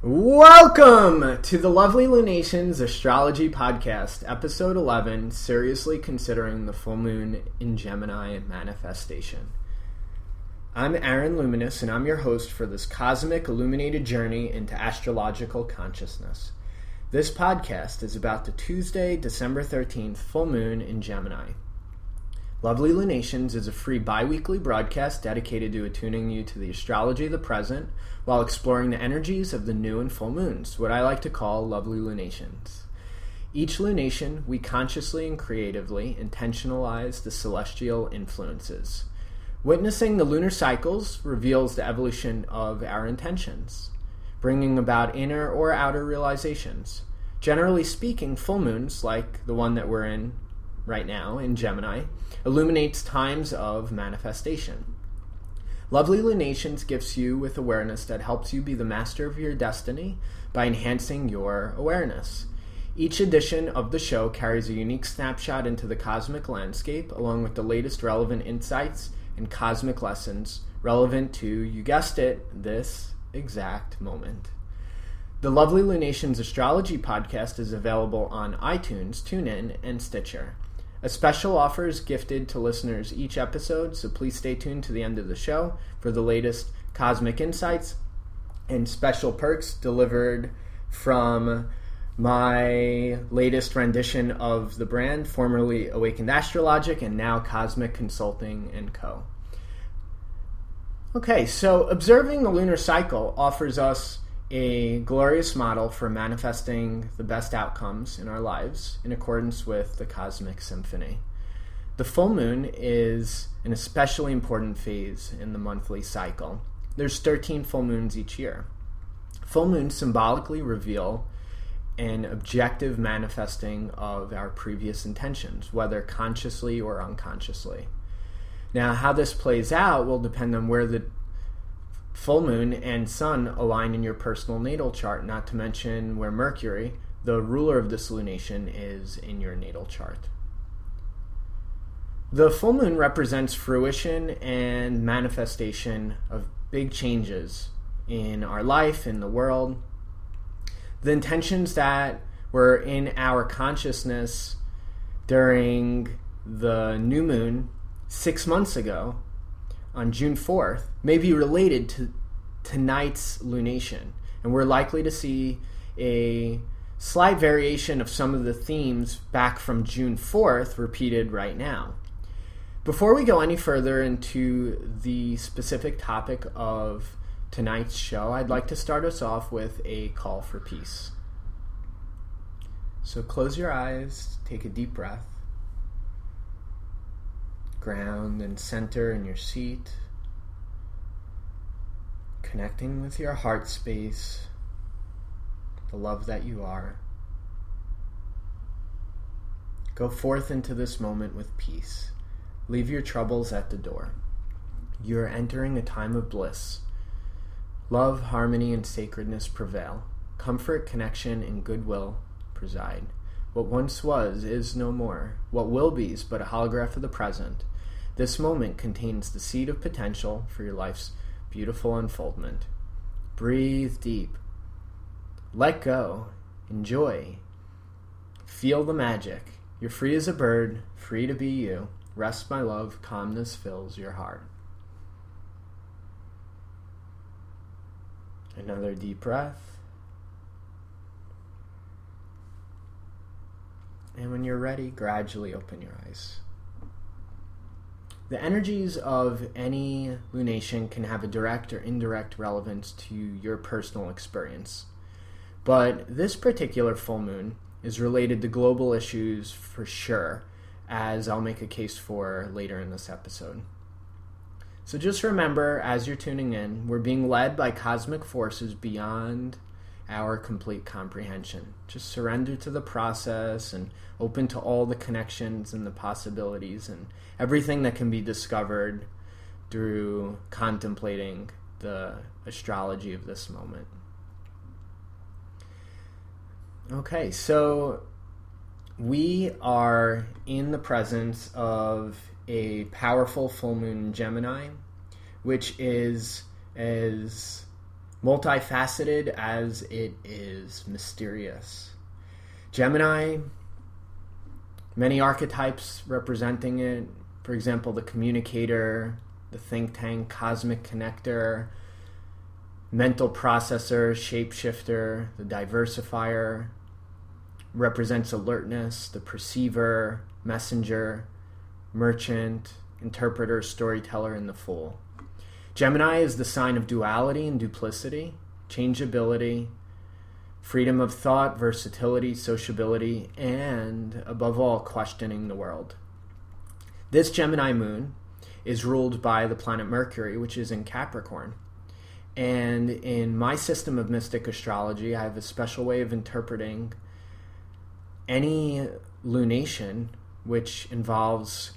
Welcome to the Lovely Lunations Astrology Podcast, Episode 11 Seriously Considering the Full Moon in Gemini Manifestation. I'm Aaron Luminous, and I'm your host for this cosmic illuminated journey into astrological consciousness. This podcast is about the Tuesday, December 13th full moon in Gemini. Lovely Lunations is a free bi weekly broadcast dedicated to attuning you to the astrology of the present while exploring the energies of the new and full moons, what I like to call Lovely Lunations. Each lunation, we consciously and creatively intentionalize the celestial influences. Witnessing the lunar cycles reveals the evolution of our intentions, bringing about inner or outer realizations. Generally speaking, full moons, like the one that we're in right now in Gemini, illuminates times of manifestation. Lovely Lunations gifts you with awareness that helps you be the master of your destiny by enhancing your awareness. Each edition of the show carries a unique snapshot into the cosmic landscape, along with the latest relevant insights and cosmic lessons relevant to, you guessed it, this exact moment. The Lovely Lunations Astrology podcast is available on iTunes, TuneIn, and Stitcher. A special offer is gifted to listeners each episode, so please stay tuned to the end of the show for the latest cosmic insights and special perks delivered from my latest rendition of the brand, formerly Awakened Astrologic and now Cosmic Consulting and Co. Okay, so observing the lunar cycle offers us a glorious model for manifesting the best outcomes in our lives in accordance with the cosmic symphony. The full moon is an especially important phase in the monthly cycle. There's 13 full moons each year. Full moons symbolically reveal an objective manifesting of our previous intentions, whether consciously or unconsciously. Now, how this plays out will depend on where the full moon and sun align in your personal natal chart, not to mention where Mercury, the ruler of this lunation, is in your natal chart. The full moon represents fruition and manifestation of big changes in our life, in the world. The intentions that were in our consciousness during the new moon six months ago on June 4th may be related to tonight's lunation. And we're likely to see a slight variation of some of the themes back from June 4th repeated right now. Before we go any further into the specific topic of tonight's show, I'd like to start us off with a call for peace. So close your eyes, take a deep breath ground and center in your seat, connecting with your heart space, the love that you are. Go forth into this moment with peace. Leave your troubles at the door. You are entering a time of bliss. Love, harmony, and sacredness prevail. Comfort, connection, and goodwill preside. What once was is no more. What will be is but a holograph of the present. This moment contains the seed of potential for your life's beautiful unfoldment. Breathe deep. Let go. Enjoy. Feel the magic. You're free as a bird, free to be you. Rest, my love, calmness fills your heart. Another deep breath. And when you're ready, gradually open your eyes. The energies of any lunation can have a direct or indirect relevance to your personal experience. But this particular full moon is related to global issues for sure, as I'll make a case for later in this episode. So just remember, as you're tuning in, we're being led by cosmic forces beyond our complete comprehension. Just surrender to the process and open to all the connections and the possibilities and everything that can be discovered through contemplating the astrology of this moment. Okay, so we are in the presence of a powerful full moon Gemini, which is as multifaceted as it is mysterious. Gemini, many archetypes representing it. For example, the communicator, the think tank, cosmic connector, mental processor, shapeshifter, the diversifier, represents alertness, the perceiver, messenger, merchant, interpreter, storyteller, and the fool. Gemini is the sign of duality and duplicity, changeability, freedom of thought, versatility, sociability, and above all, questioning the world. This Gemini moon is ruled by the planet Mercury, which is in Capricorn. And in my system of mystic astrology, I have a special way of interpreting any lunation, which involves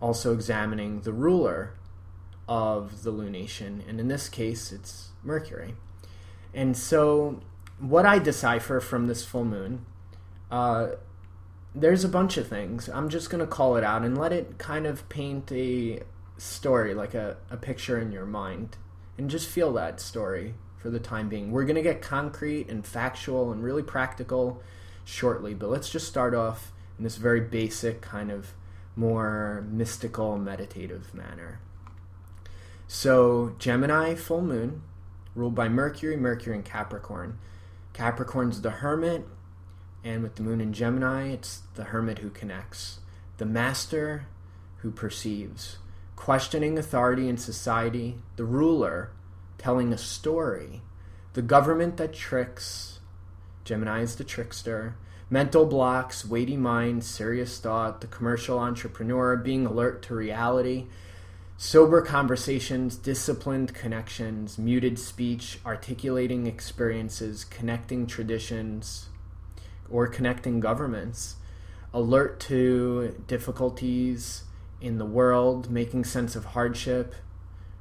also examining the ruler of the lunation. And in this case, it's Mercury. And so, what I decipher from this full moon, uh, there's a bunch of things. I'm just going to call it out and let it kind of paint a story, like a, a picture in your mind, and just feel that story for the time being. We're going to get concrete and factual and really practical shortly, but let's just start off in this very basic, kind of more mystical, meditative manner. So, Gemini, full moon, ruled by Mercury, Mercury in Capricorn. Capricorn's the hermit, and with the moon in Gemini, it's the hermit who connects, the master who perceives, questioning authority in society, the ruler telling a story, the government that tricks, Gemini is the trickster, mental blocks, weighty mind, serious thought, the commercial entrepreneur, being alert to reality, sober conversations, disciplined connections, muted speech, articulating experiences, connecting traditions, or connecting governments, alert to difficulties in the world, making sense of hardship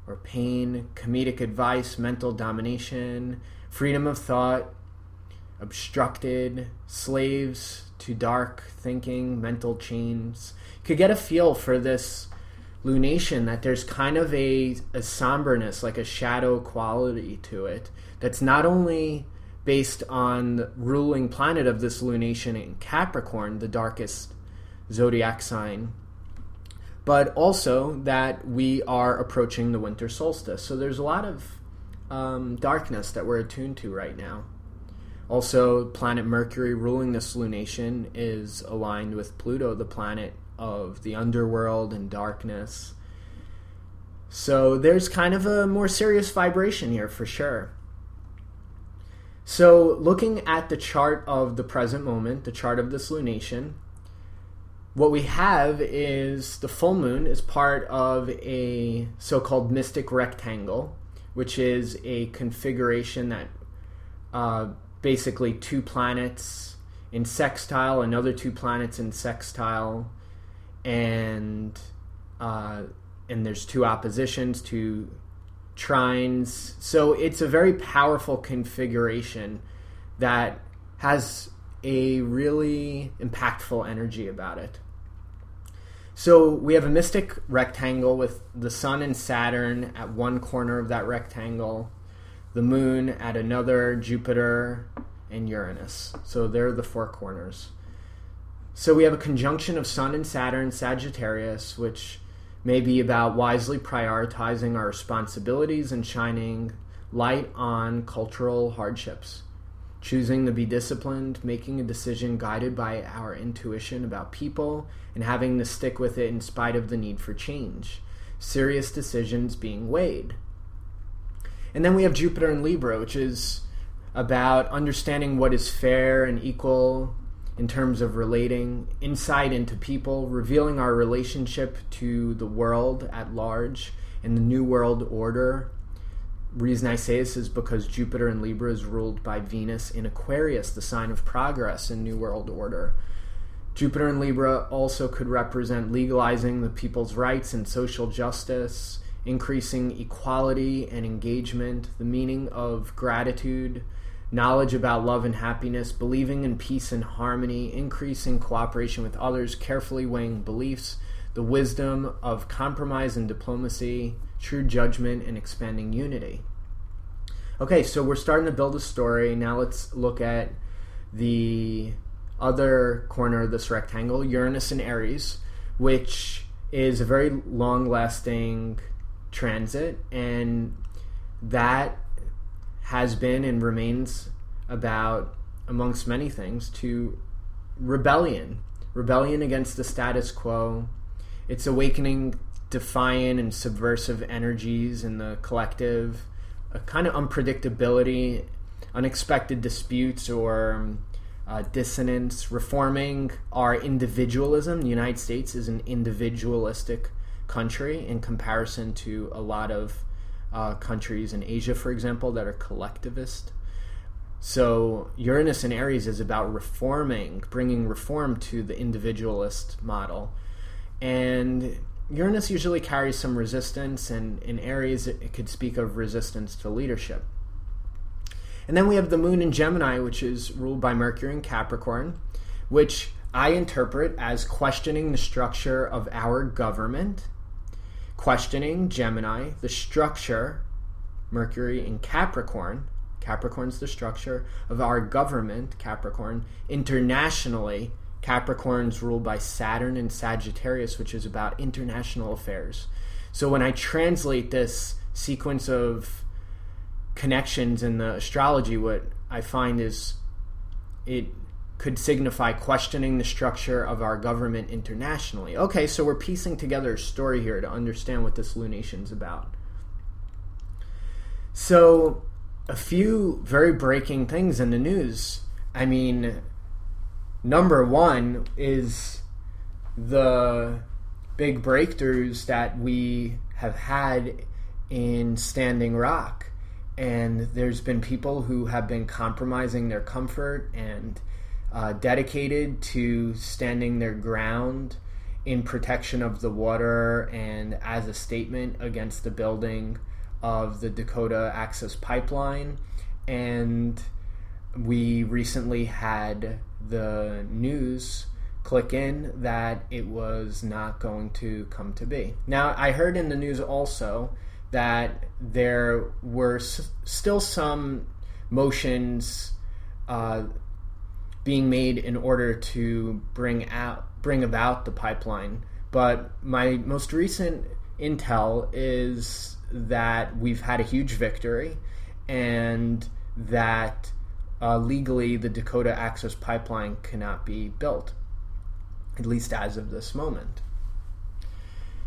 or pain, comedic advice, mental domination, freedom of thought, obstructed, slaves to dark thinking, mental chains. Could get a feel for this lunation that there's kind of a, a somberness, like a shadow quality to it, that's not only based on the ruling planet of this lunation in Capricorn, the darkest zodiac sign, but also that we are approaching the winter solstice. So there's a lot of um, darkness that we're attuned to right now. Also, planet Mercury ruling this lunation is aligned with Pluto, the planet of the underworld and darkness. So there's kind of a more serious vibration here for sure. So, looking at the chart of the present moment, the chart of this lunation, what we have is the full moon is part of a so called mystic rectangle, which is a configuration that uh, basically two planets in sextile, another two planets in sextile, and uh, and there's two oppositions, two trines. So it's a very powerful configuration that has a really impactful energy about it. So we have a mystic rectangle with the sun and Saturn at one corner of that rectangle, the moon at another, Jupiter and Uranus. So they're the four corners. So we have a conjunction of Sun and Saturn, Sagittarius, which may be about wisely prioritizing our responsibilities and shining light on cultural hardships. Choosing to be disciplined, making a decision guided by our intuition about people, and having to stick with it in spite of the need for change. Serious decisions being weighed. And then we have Jupiter in Libra, which is about understanding what is fair and equal in terms of relating, insight into people, revealing our relationship to the world at large and the New World Order. Reason I say this is because Jupiter in Libra is ruled by Venus in Aquarius, the sign of progress in New World Order. Jupiter in Libra also could represent legalizing the people's rights and social justice, increasing equality and engagement, the meaning of gratitude, knowledge about love and happiness, believing in peace and harmony, increasing cooperation with others, carefully weighing beliefs, the wisdom of compromise and diplomacy, true judgment, and expanding unity. Okay, so we're starting to build a story. Now let's look at the other corner of this rectangle, Uranus and Aries, which is a very long lasting transit, and that has been and remains about, amongst many things, to rebellion. Rebellion against the status quo. It's awakening defiant and subversive energies in the collective, a kind of unpredictability, unexpected disputes or uh, dissonance, reforming our individualism. The United States is an individualistic country in comparison to a lot of uh, countries in Asia, for example, that are collectivist. So Uranus and Aries is about reforming, bringing reform to the individualist model. And Uranus usually carries some resistance, and in Aries, it could speak of resistance to leadership. And then we have the moon in Gemini, which is ruled by Mercury in Capricorn, which I interpret as questioning the structure of our government, questioning Gemini, the structure, Mercury in Capricorn, Capricorn's the structure of our government, Capricorn, internationally. Capricorn's ruled by Saturn and Sagittarius, which is about international affairs. So when I translate this sequence of connections in the astrology, what I find is it could signify questioning the structure of our government internationally. Okay, so we're piecing together a story here to understand what this lunation's about. So, a few very breaking things in the news. I mean, number one is the big breakthroughs that we have had in Standing Rock and there's been people who have been compromising their comfort and uh, dedicated to standing their ground in protection of the water and as a statement against the building of the Dakota Access Pipeline. And we recently had the news click in that it was not going to come to be. Now, I heard in the news also that there were s- still some motions uh, being made in order to bring out bring about the pipeline. But my most recent intel is that we've had a huge victory, and that uh, legally the Dakota Access Pipeline cannot be built, at least as of this moment.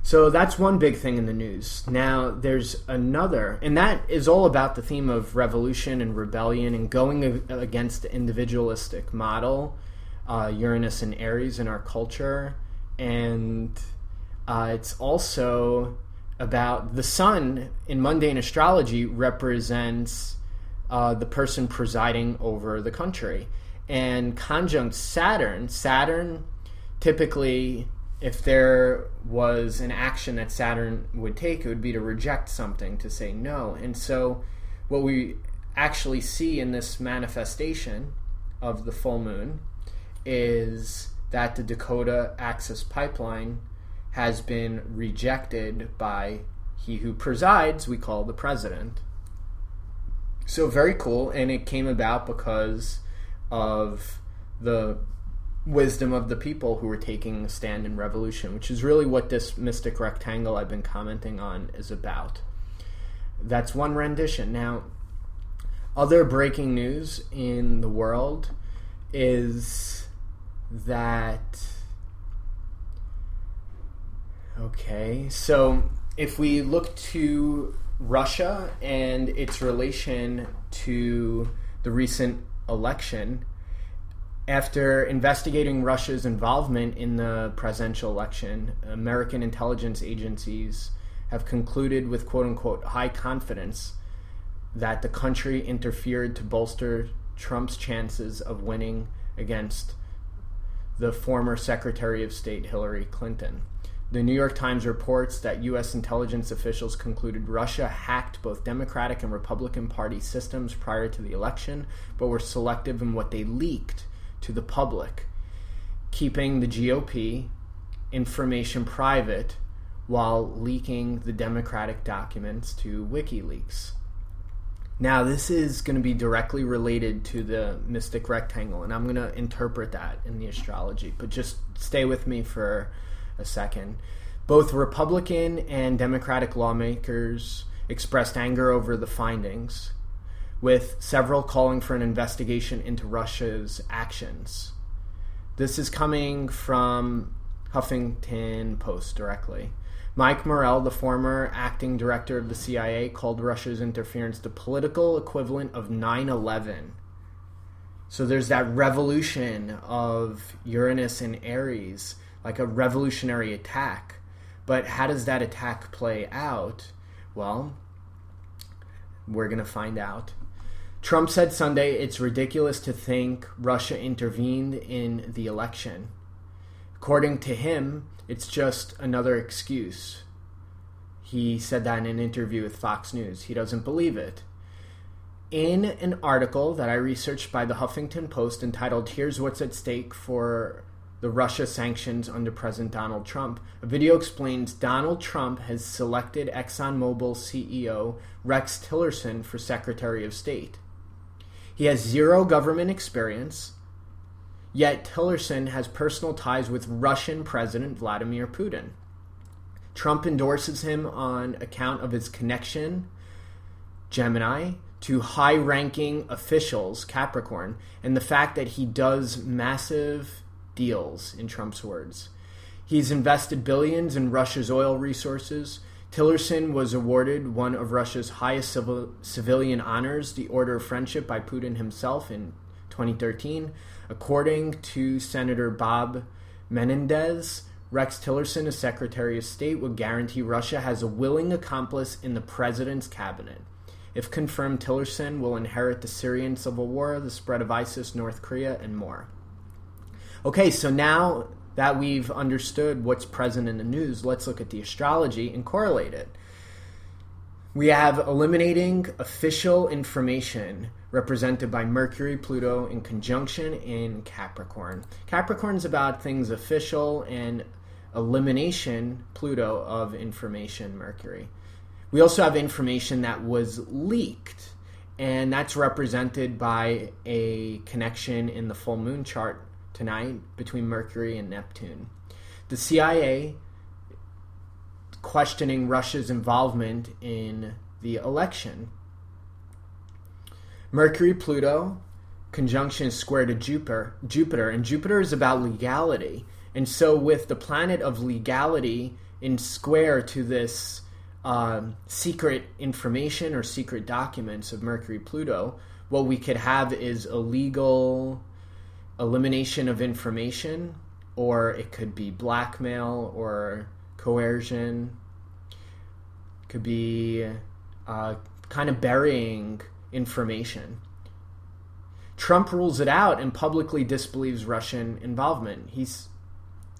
So that's one big thing in the news. Now, there's another, and that is all about the theme of revolution and rebellion and going against the individualistic model, uh, Uranus and Aries in our culture. And uh, it's also about the sun in mundane astrology represents uh, the person presiding over the country. And conjunct Saturn, Saturn typically if there was an action that Saturn would take, it would be to reject something, to say no. And so, what we actually see in this manifestation of the full moon is that the Dakota Access Pipeline has been rejected by he who presides, we call the president. So, very cool. And it came about because of the wisdom of the people who were taking a stand in revolution, which is really what this mystic rectangle I've been commenting on is about. That's one rendition. Now, other breaking news in the world is that. Okay, so if we look to Russia and its relation to the recent election, after investigating Russia's involvement in the presidential election, American intelligence agencies have concluded with quote unquote high confidence that the country interfered to bolster Trump's chances of winning against the former Secretary of State Hillary Clinton. The New York Times reports that U.S. intelligence officials concluded Russia hacked both Democratic and Republican Party systems prior to the election, but were selective in what they leaked to the public, keeping the GOP information private while leaking the Democratic documents to WikiLeaks. Now, this is going to be directly related to the mystic rectangle, and I'm going to interpret that in the astrology, but just stay with me for a second. Both Republican and Democratic lawmakers expressed anger over the findings, with several calling for an investigation into Russia's actions. This is coming from Huffington Post directly. Mike Morell, the former acting director of the CIA, called Russia's interference the political equivalent of 9 11. So there's that revolution of Uranus and Aries, like a revolutionary attack. But how does that attack play out? Well, we're going to find out. Trump said Sunday it's ridiculous to think Russia intervened in the election. According to him, it's just another excuse. He said that in an interview with Fox News. He doesn't believe it. In an article that I researched by the Huffington Post entitled Here's What's at Stake for the Russia Sanctions under President Donald Trump, a video explains Donald Trump has selected ExxonMobil CEO Rex Tillerson for Secretary of State. He has zero government experience, yet Tillerson has personal ties with Russian President Vladimir Putin. Trump endorses him on account of his connection, Gemini, to high ranking officials, Capricorn, and the fact that he does massive deals, in Trump's words. He's invested billions in Russia's oil resources, Tillerson was awarded one of Russia's highest civil, civilian honors, the Order of Friendship, by Putin himself in 2013. According to Senator Bob Menendez, Rex Tillerson, as Secretary of State, would guarantee Russia has a willing accomplice in the president's cabinet. If confirmed, Tillerson will inherit the Syrian civil war, the spread of ISIS, North Korea, and more. Okay, so now that we've understood what's present in the news, let's look at the astrology and correlate it. We have eliminating official information represented by Mercury, Pluto in conjunction in Capricorn. Capricorn is about things official and elimination, Pluto, of information, Mercury. We also have information that was leaked, and that's represented by a connection in the full moon chart tonight between Mercury and Neptune. The CIA questioning Russia's involvement in the election. Mercury Pluto conjunction is square to Jupiter, Jupiter, and Jupiter is about legality. And so, with the planet of legality in square to this um, secret information or secret documents of Mercury Pluto, what we could have is a legal elimination of information, or it could be blackmail or coercion. It could be uh, kind of burying information. Trump rules it out and publicly disbelieves Russian involvement. He's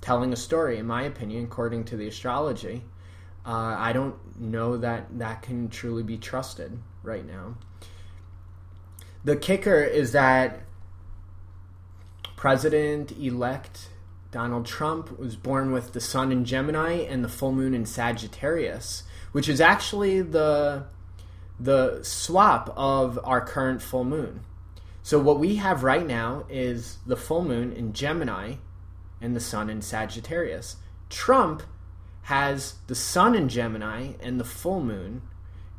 telling a story, in my opinion, according to the astrology. Uh, I don't know that that can truly be trusted right now. The kicker is that President elect Donald Trump was born with the sun in Gemini and the full moon in Sagittarius, which is actually the the swap of our current full moon. So what we have right now is the full moon in Gemini and the sun in Sagittarius. Trump has the sun in Gemini and the full moon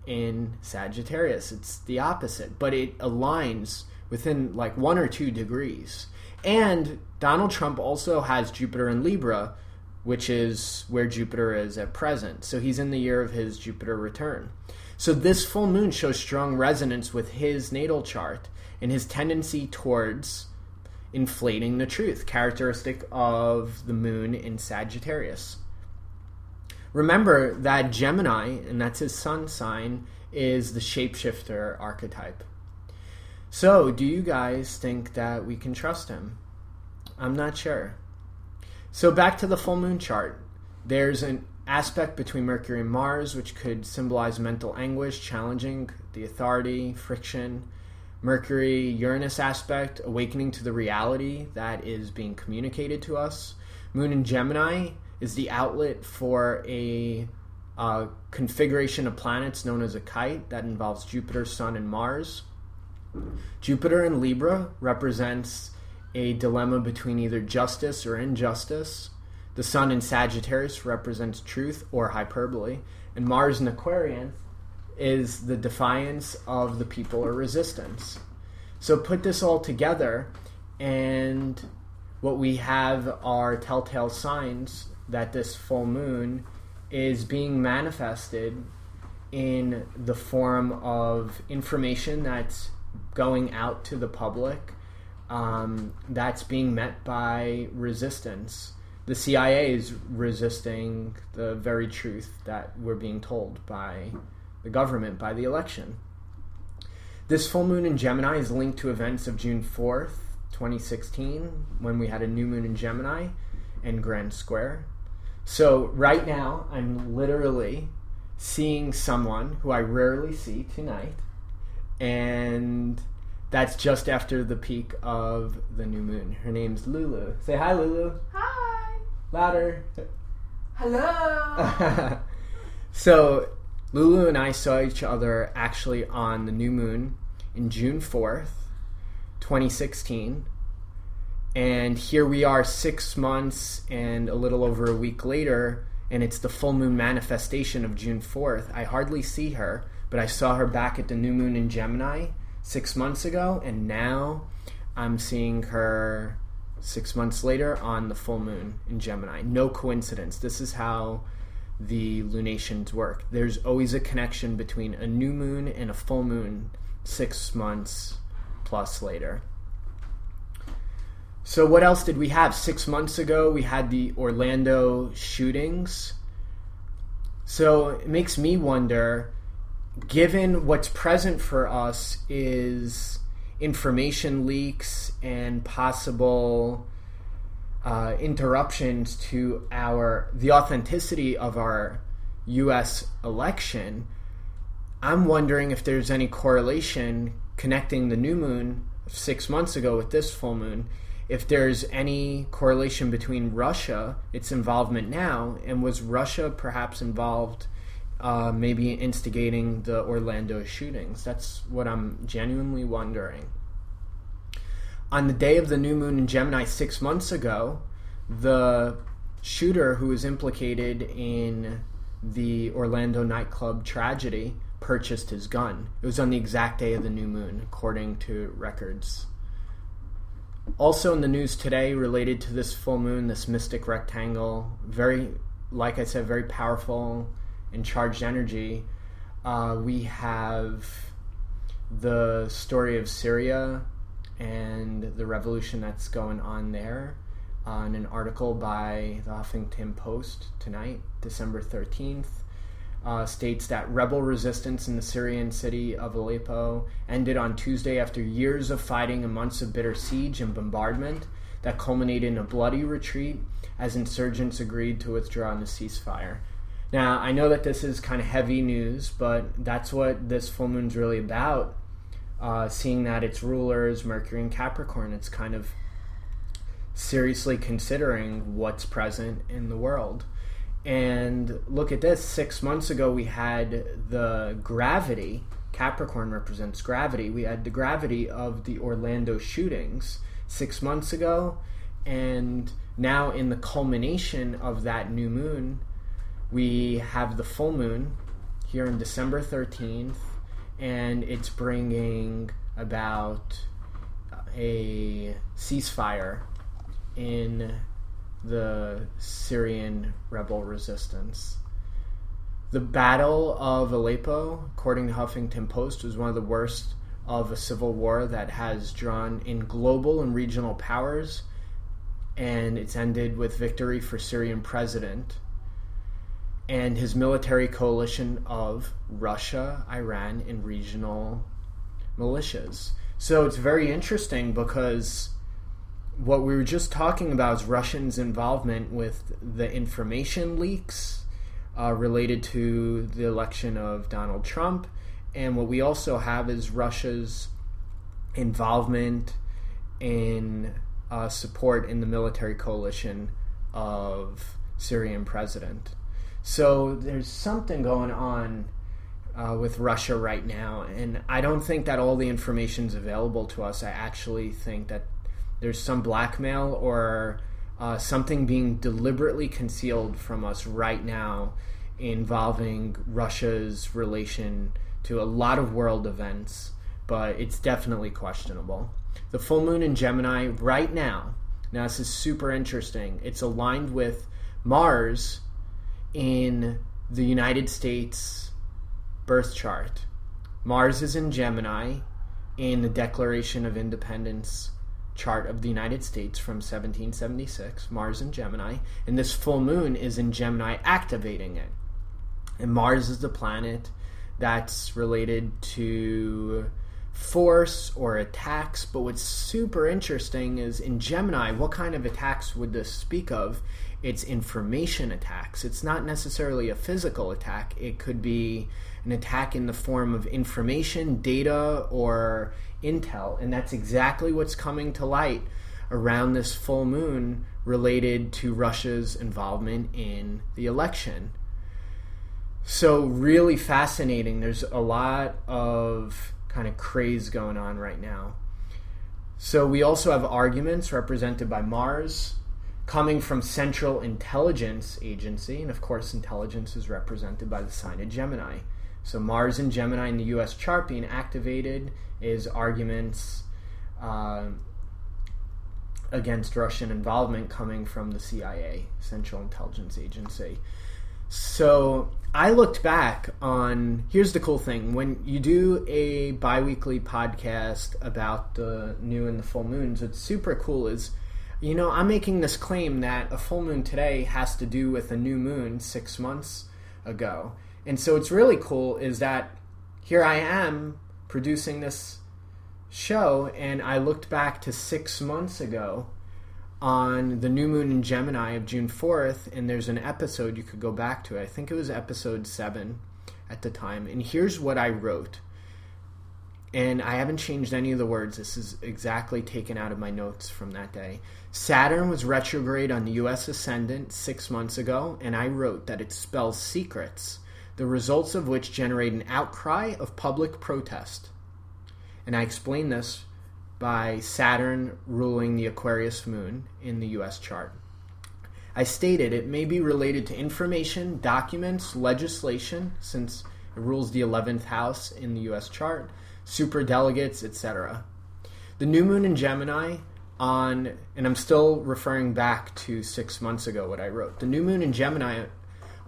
in Sagittarius. It's the opposite, but it aligns within like 1 or 2 degrees. And Donald Trump also has Jupiter in Libra, which is where Jupiter is at present. So he's in the year of his Jupiter return. So this full moon shows strong resonance with his natal chart and his tendency towards inflating the truth, characteristic of the moon in Sagittarius. Remember that Gemini, and that's his sun sign, is the shapeshifter archetype. So, do you guys think that we can trust him? I'm not sure. So, back to the full moon chart. There's an aspect between Mercury and Mars, which could symbolize mental anguish, challenging the authority, friction. Mercury Uranus aspect, awakening to the reality that is being communicated to us. Moon in Gemini is the outlet for a a configuration of planets known as a kite that involves Jupiter, Sun, and Mars. Jupiter in Libra represents a dilemma between either justice or injustice. The Sun in Sagittarius represents truth or hyperbole. And Mars in Aquarian is the defiance of the people or resistance. So put this all together, and what we have are telltale signs that this full moon is being manifested in the form of information that's going out to the public um, that's being met by resistance. The CIA is resisting the very truth that we're being told by the government, by the election. This full moon in Gemini is linked to events of June 4th, 2016, when we had a new moon in Gemini and Grand Square. So, right now, I'm literally seeing someone who I rarely see tonight, and that's just after the peak of the new moon. Her name's Lulu. Say hi, Lulu. Hi. Louder. Hello. so, Lulu and I saw each other actually on the new moon in June 4th, 2016. And here we are six months and a little over a week later, and it's the full moon manifestation of June 4th. I hardly see her, but I saw her back at the new moon in Gemini six months ago, and now I'm seeing her six months later on the full moon in Gemini. No coincidence. This is how the lunations work. There's always a connection between a new moon and a full moon six months plus later. So, what else did we have? Six months ago, we had the Orlando shootings. So, it makes me wonder given what's present for us is information leaks and possible uh, interruptions to our the authenticity of our U.S. election, I'm wondering if there's any correlation connecting the new moon six months ago with this full moon. If there's any correlation between Russia, its involvement now, and was Russia perhaps involved, uh, maybe instigating the Orlando shootings? That's what I'm genuinely wondering on the day of the new moon in Gemini six months ago, the shooter who was implicated in the Orlando nightclub tragedy purchased his gun. It was on the exact day of the new moon, according to records. Also in the news today, related to this full moon, this mystic rectangle, very, like I said, very powerful and charged energy. Uh, we have the story of Syria and the revolution that's going on there on an article by the Huffington Post tonight, December 13th. Uh, states that rebel resistance in the Syrian city of Aleppo ended on Tuesday after years of fighting and months of bitter siege and bombardment that culminated in a bloody retreat as insurgents agreed to withdraw in a ceasefire. Now, I know that this is kind of heavy news, but that's what this full moon's really about uh, seeing that its rulers, Mercury and Capricorn, it's kind of seriously considering what's present in the world. And look at this six months ago, we had the gravity. Capricorn represents gravity. We had the gravity of the Orlando shootings six months ago. And now, in the culmination of that new moon, we have the full moon here on December 13th and it's bringing about a ceasefire in the Syrian rebel resistance. The Battle of Aleppo, according to Huffington Post, was one of the worst of a civil war that has drawn in global and regional powers, and it's ended with victory for Syrian president and his military coalition of Russia, Iran, and regional militias. So it's very interesting because what we were just talking about is Russians' involvement with the information leaks uh, related to the election of Donald Trump. And what we also have is Russia's involvement in uh, support in the military coalition of Syrian president. So there's something going on uh, with Russia right now, and I don't think that all the information is available to us. I actually think that there's some blackmail or uh, something being deliberately concealed from us right now involving Russia's relation to a lot of world events, but it's definitely questionable. The full moon in Gemini right now, now this is super interesting. It's aligned with Mars in the United States birth chart. Mars is in Gemini in the Declaration of Independence chart of the United States from 1776, Mars in Gemini, and this full moon is in Gemini activating it. And Mars is the planet that's related to force or attacks. But what's super interesting is in Gemini, what kind of attacks would this speak of? It's information attacks. It's not necessarily a physical attack, it could be an attack in the form of information, data, or intel. And that's exactly what's coming to light around this full moon related to Russia's involvement in the election. So, really fascinating. There's a lot of kind of craze going on right now. So, we also have arguments represented by Mars coming from Central Intelligence Agency, and of course, intelligence is represented by the sign of Gemini. So, Mars and Gemini in the US chart being activated is arguments uh, against Russian involvement coming from the CIA, Central Intelligence Agency. So I looked back on. Here's the cool thing: when you do a biweekly podcast about the new and the full moons, what's super cool is, you know, I'm making this claim that a full moon today has to do with a new moon six months ago, and so it's really cool is that here I am producing this show, and I looked back to six months ago on the new moon in Gemini of June 4th, and there's an episode you could go back to. I think it was episode 7 at the time. And here's what I wrote. And I haven't changed any of the words. This is exactly taken out of my notes from that day. Saturn was retrograde on the US ascendant six months ago, and I wrote that it spells secrets, the results of which generate an outcry of public protest. And I explained this by Saturn ruling the Aquarius moon in the US chart. I stated it may be related to information, documents, legislation, since it rules the 11th house in the US chart, super delegates, etc. The new moon in Gemini on, and I'm still referring back to six months ago what I wrote. The new moon in Gemini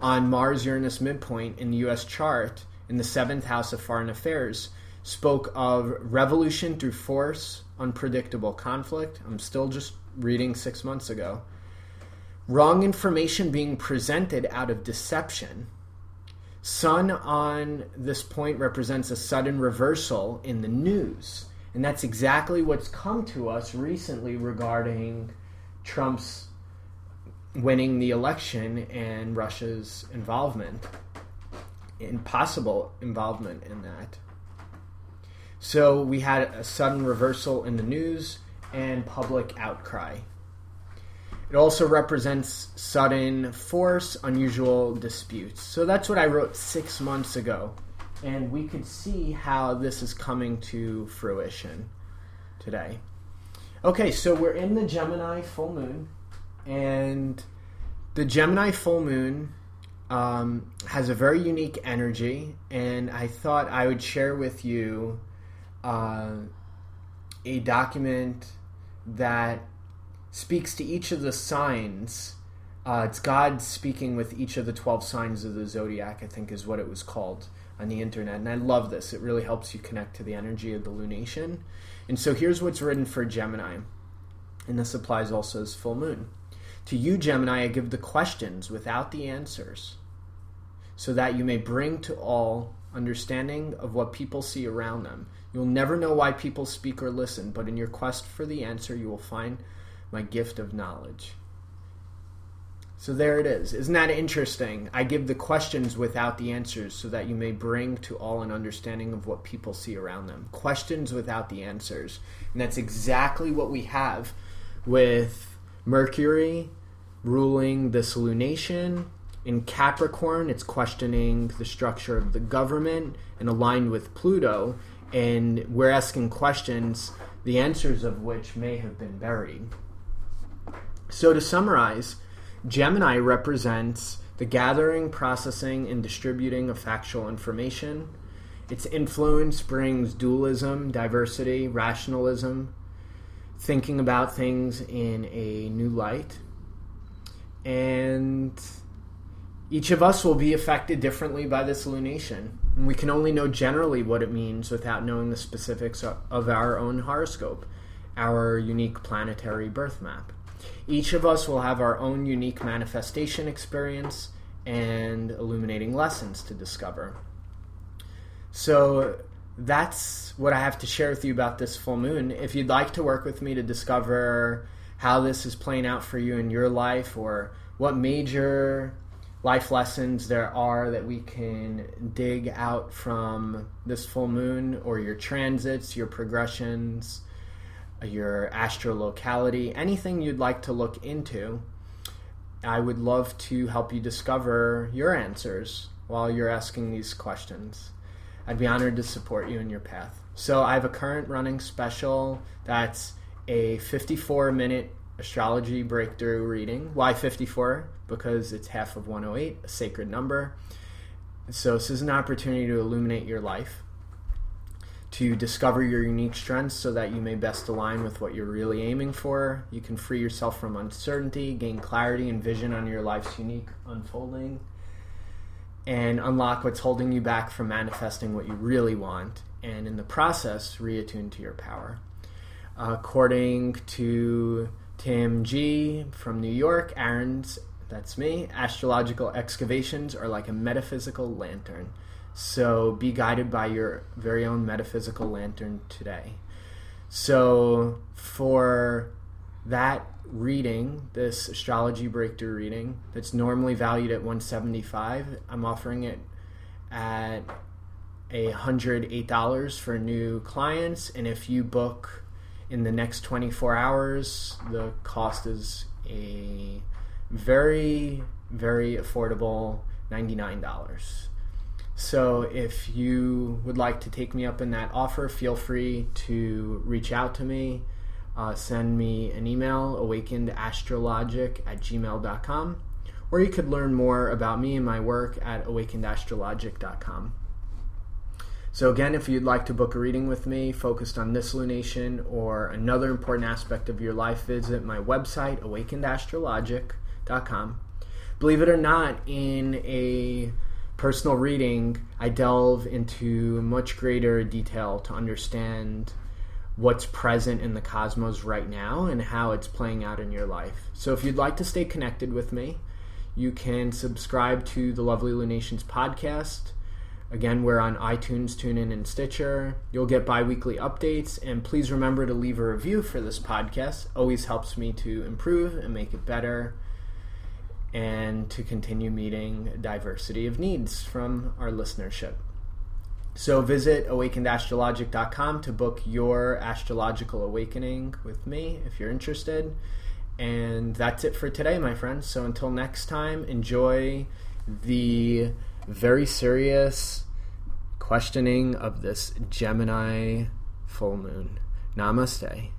on Mars Uranus midpoint in the US chart in the seventh house of foreign affairs spoke of revolution through force, unpredictable conflict. I'm still just reading six months ago. Wrong information being presented out of deception. Sun on this point represents a sudden reversal in the news. And that's exactly what's come to us recently regarding Trump's winning the election and Russia's involvement, impossible involvement in that. So we had a sudden reversal in the news and public outcry. It also represents sudden force, unusual disputes. So that's what I wrote six months ago. And we could see how this is coming to fruition today. Okay, so we're in the Gemini full moon. And the Gemini full moon um, has a very unique energy. And I thought I would share with you uh, a document that speaks to each of the signs. Uh, it's God speaking with each of the 12 signs of the zodiac, I think is what it was called on the internet. And I love this. It really helps you connect to the energy of the lunation. And so here's what's written for Gemini. And this applies also as full moon. To you, Gemini, I give the questions without the answers, so that you may bring to all understanding of what people see around them. You'll never know why people speak or listen, but in your quest for the answer, you will find my gift of knowledge. So there it is. Isn't that interesting? I give the questions without the answers so that you may bring to all an understanding of what people see around them. Questions without the answers. And that's exactly what we have with Mercury ruling this lunation In Capricorn, it's questioning the structure of the government and aligned with Pluto, and we're asking questions, the answers of which may have been buried. So, to summarize, Gemini represents the gathering, processing, and distributing of factual information. Its influence brings dualism, diversity, rationalism, thinking about things in a new light. And each of us will be affected differently by this lunation. And we can only know generally what it means without knowing the specifics of our own horoscope, our unique planetary birth map. Each of us will have our own unique manifestation experience and illuminating lessons to discover. So that's what I have to share with you about this full moon. If you'd like to work with me to discover how this is playing out for you in your life or what major life lessons there are that we can dig out from this full moon or your transits, your progressions, your astrolocality, anything you'd like to look into, I would love to help you discover your answers while you're asking these questions. I'd be honored to support you in your path. So, I have a current running special that's a 54 minute astrology breakthrough reading. Why 54? Because it's half of 108, a sacred number. So, this is an opportunity to illuminate your life to discover your unique strengths so that you may best align with what you're really aiming for. You can free yourself from uncertainty, gain clarity and vision on your life's unique unfolding, and unlock what's holding you back from manifesting what you really want, and in the process, reattune to your power. according to Tim G from New York, Aaron's, that's me, astrological excavations are like a metaphysical lantern so be guided by your very own metaphysical lantern today. So for that reading, this astrology breakthrough reading that's normally valued at 175, I'm offering it at a $108 for new clients and if you book in the next 24 hours, the cost is a very very affordable $99. So if you would like to take me up in that offer, feel free to reach out to me. Uh, send me an email, awakenedastrologic at gmail.com, or you could learn more about me and my work at awakenedastrologic.com. So, again, if you'd like to book a reading with me focused on this lunation or another important aspect of your life, visit my website, awakenedastrologic.com. Believe it or not, in a personal reading, I delve into much greater detail to understand what's present in the cosmos right now and how it's playing out in your life. So if you'd like to stay connected with me, you can subscribe to the Lovely Lunations podcast. Again, we're on iTunes, TuneIn, and Stitcher. You'll get bi weekly updates, and please remember to leave a review for this podcast. Always helps me to improve and make it better and to continue meeting diversity of needs from our listenership. So visit awakenedastrologic.com to book your astrological awakening with me if you're interested. And that's it for today, my friends. So until next time, enjoy the very serious questioning of this Gemini full moon. Namaste.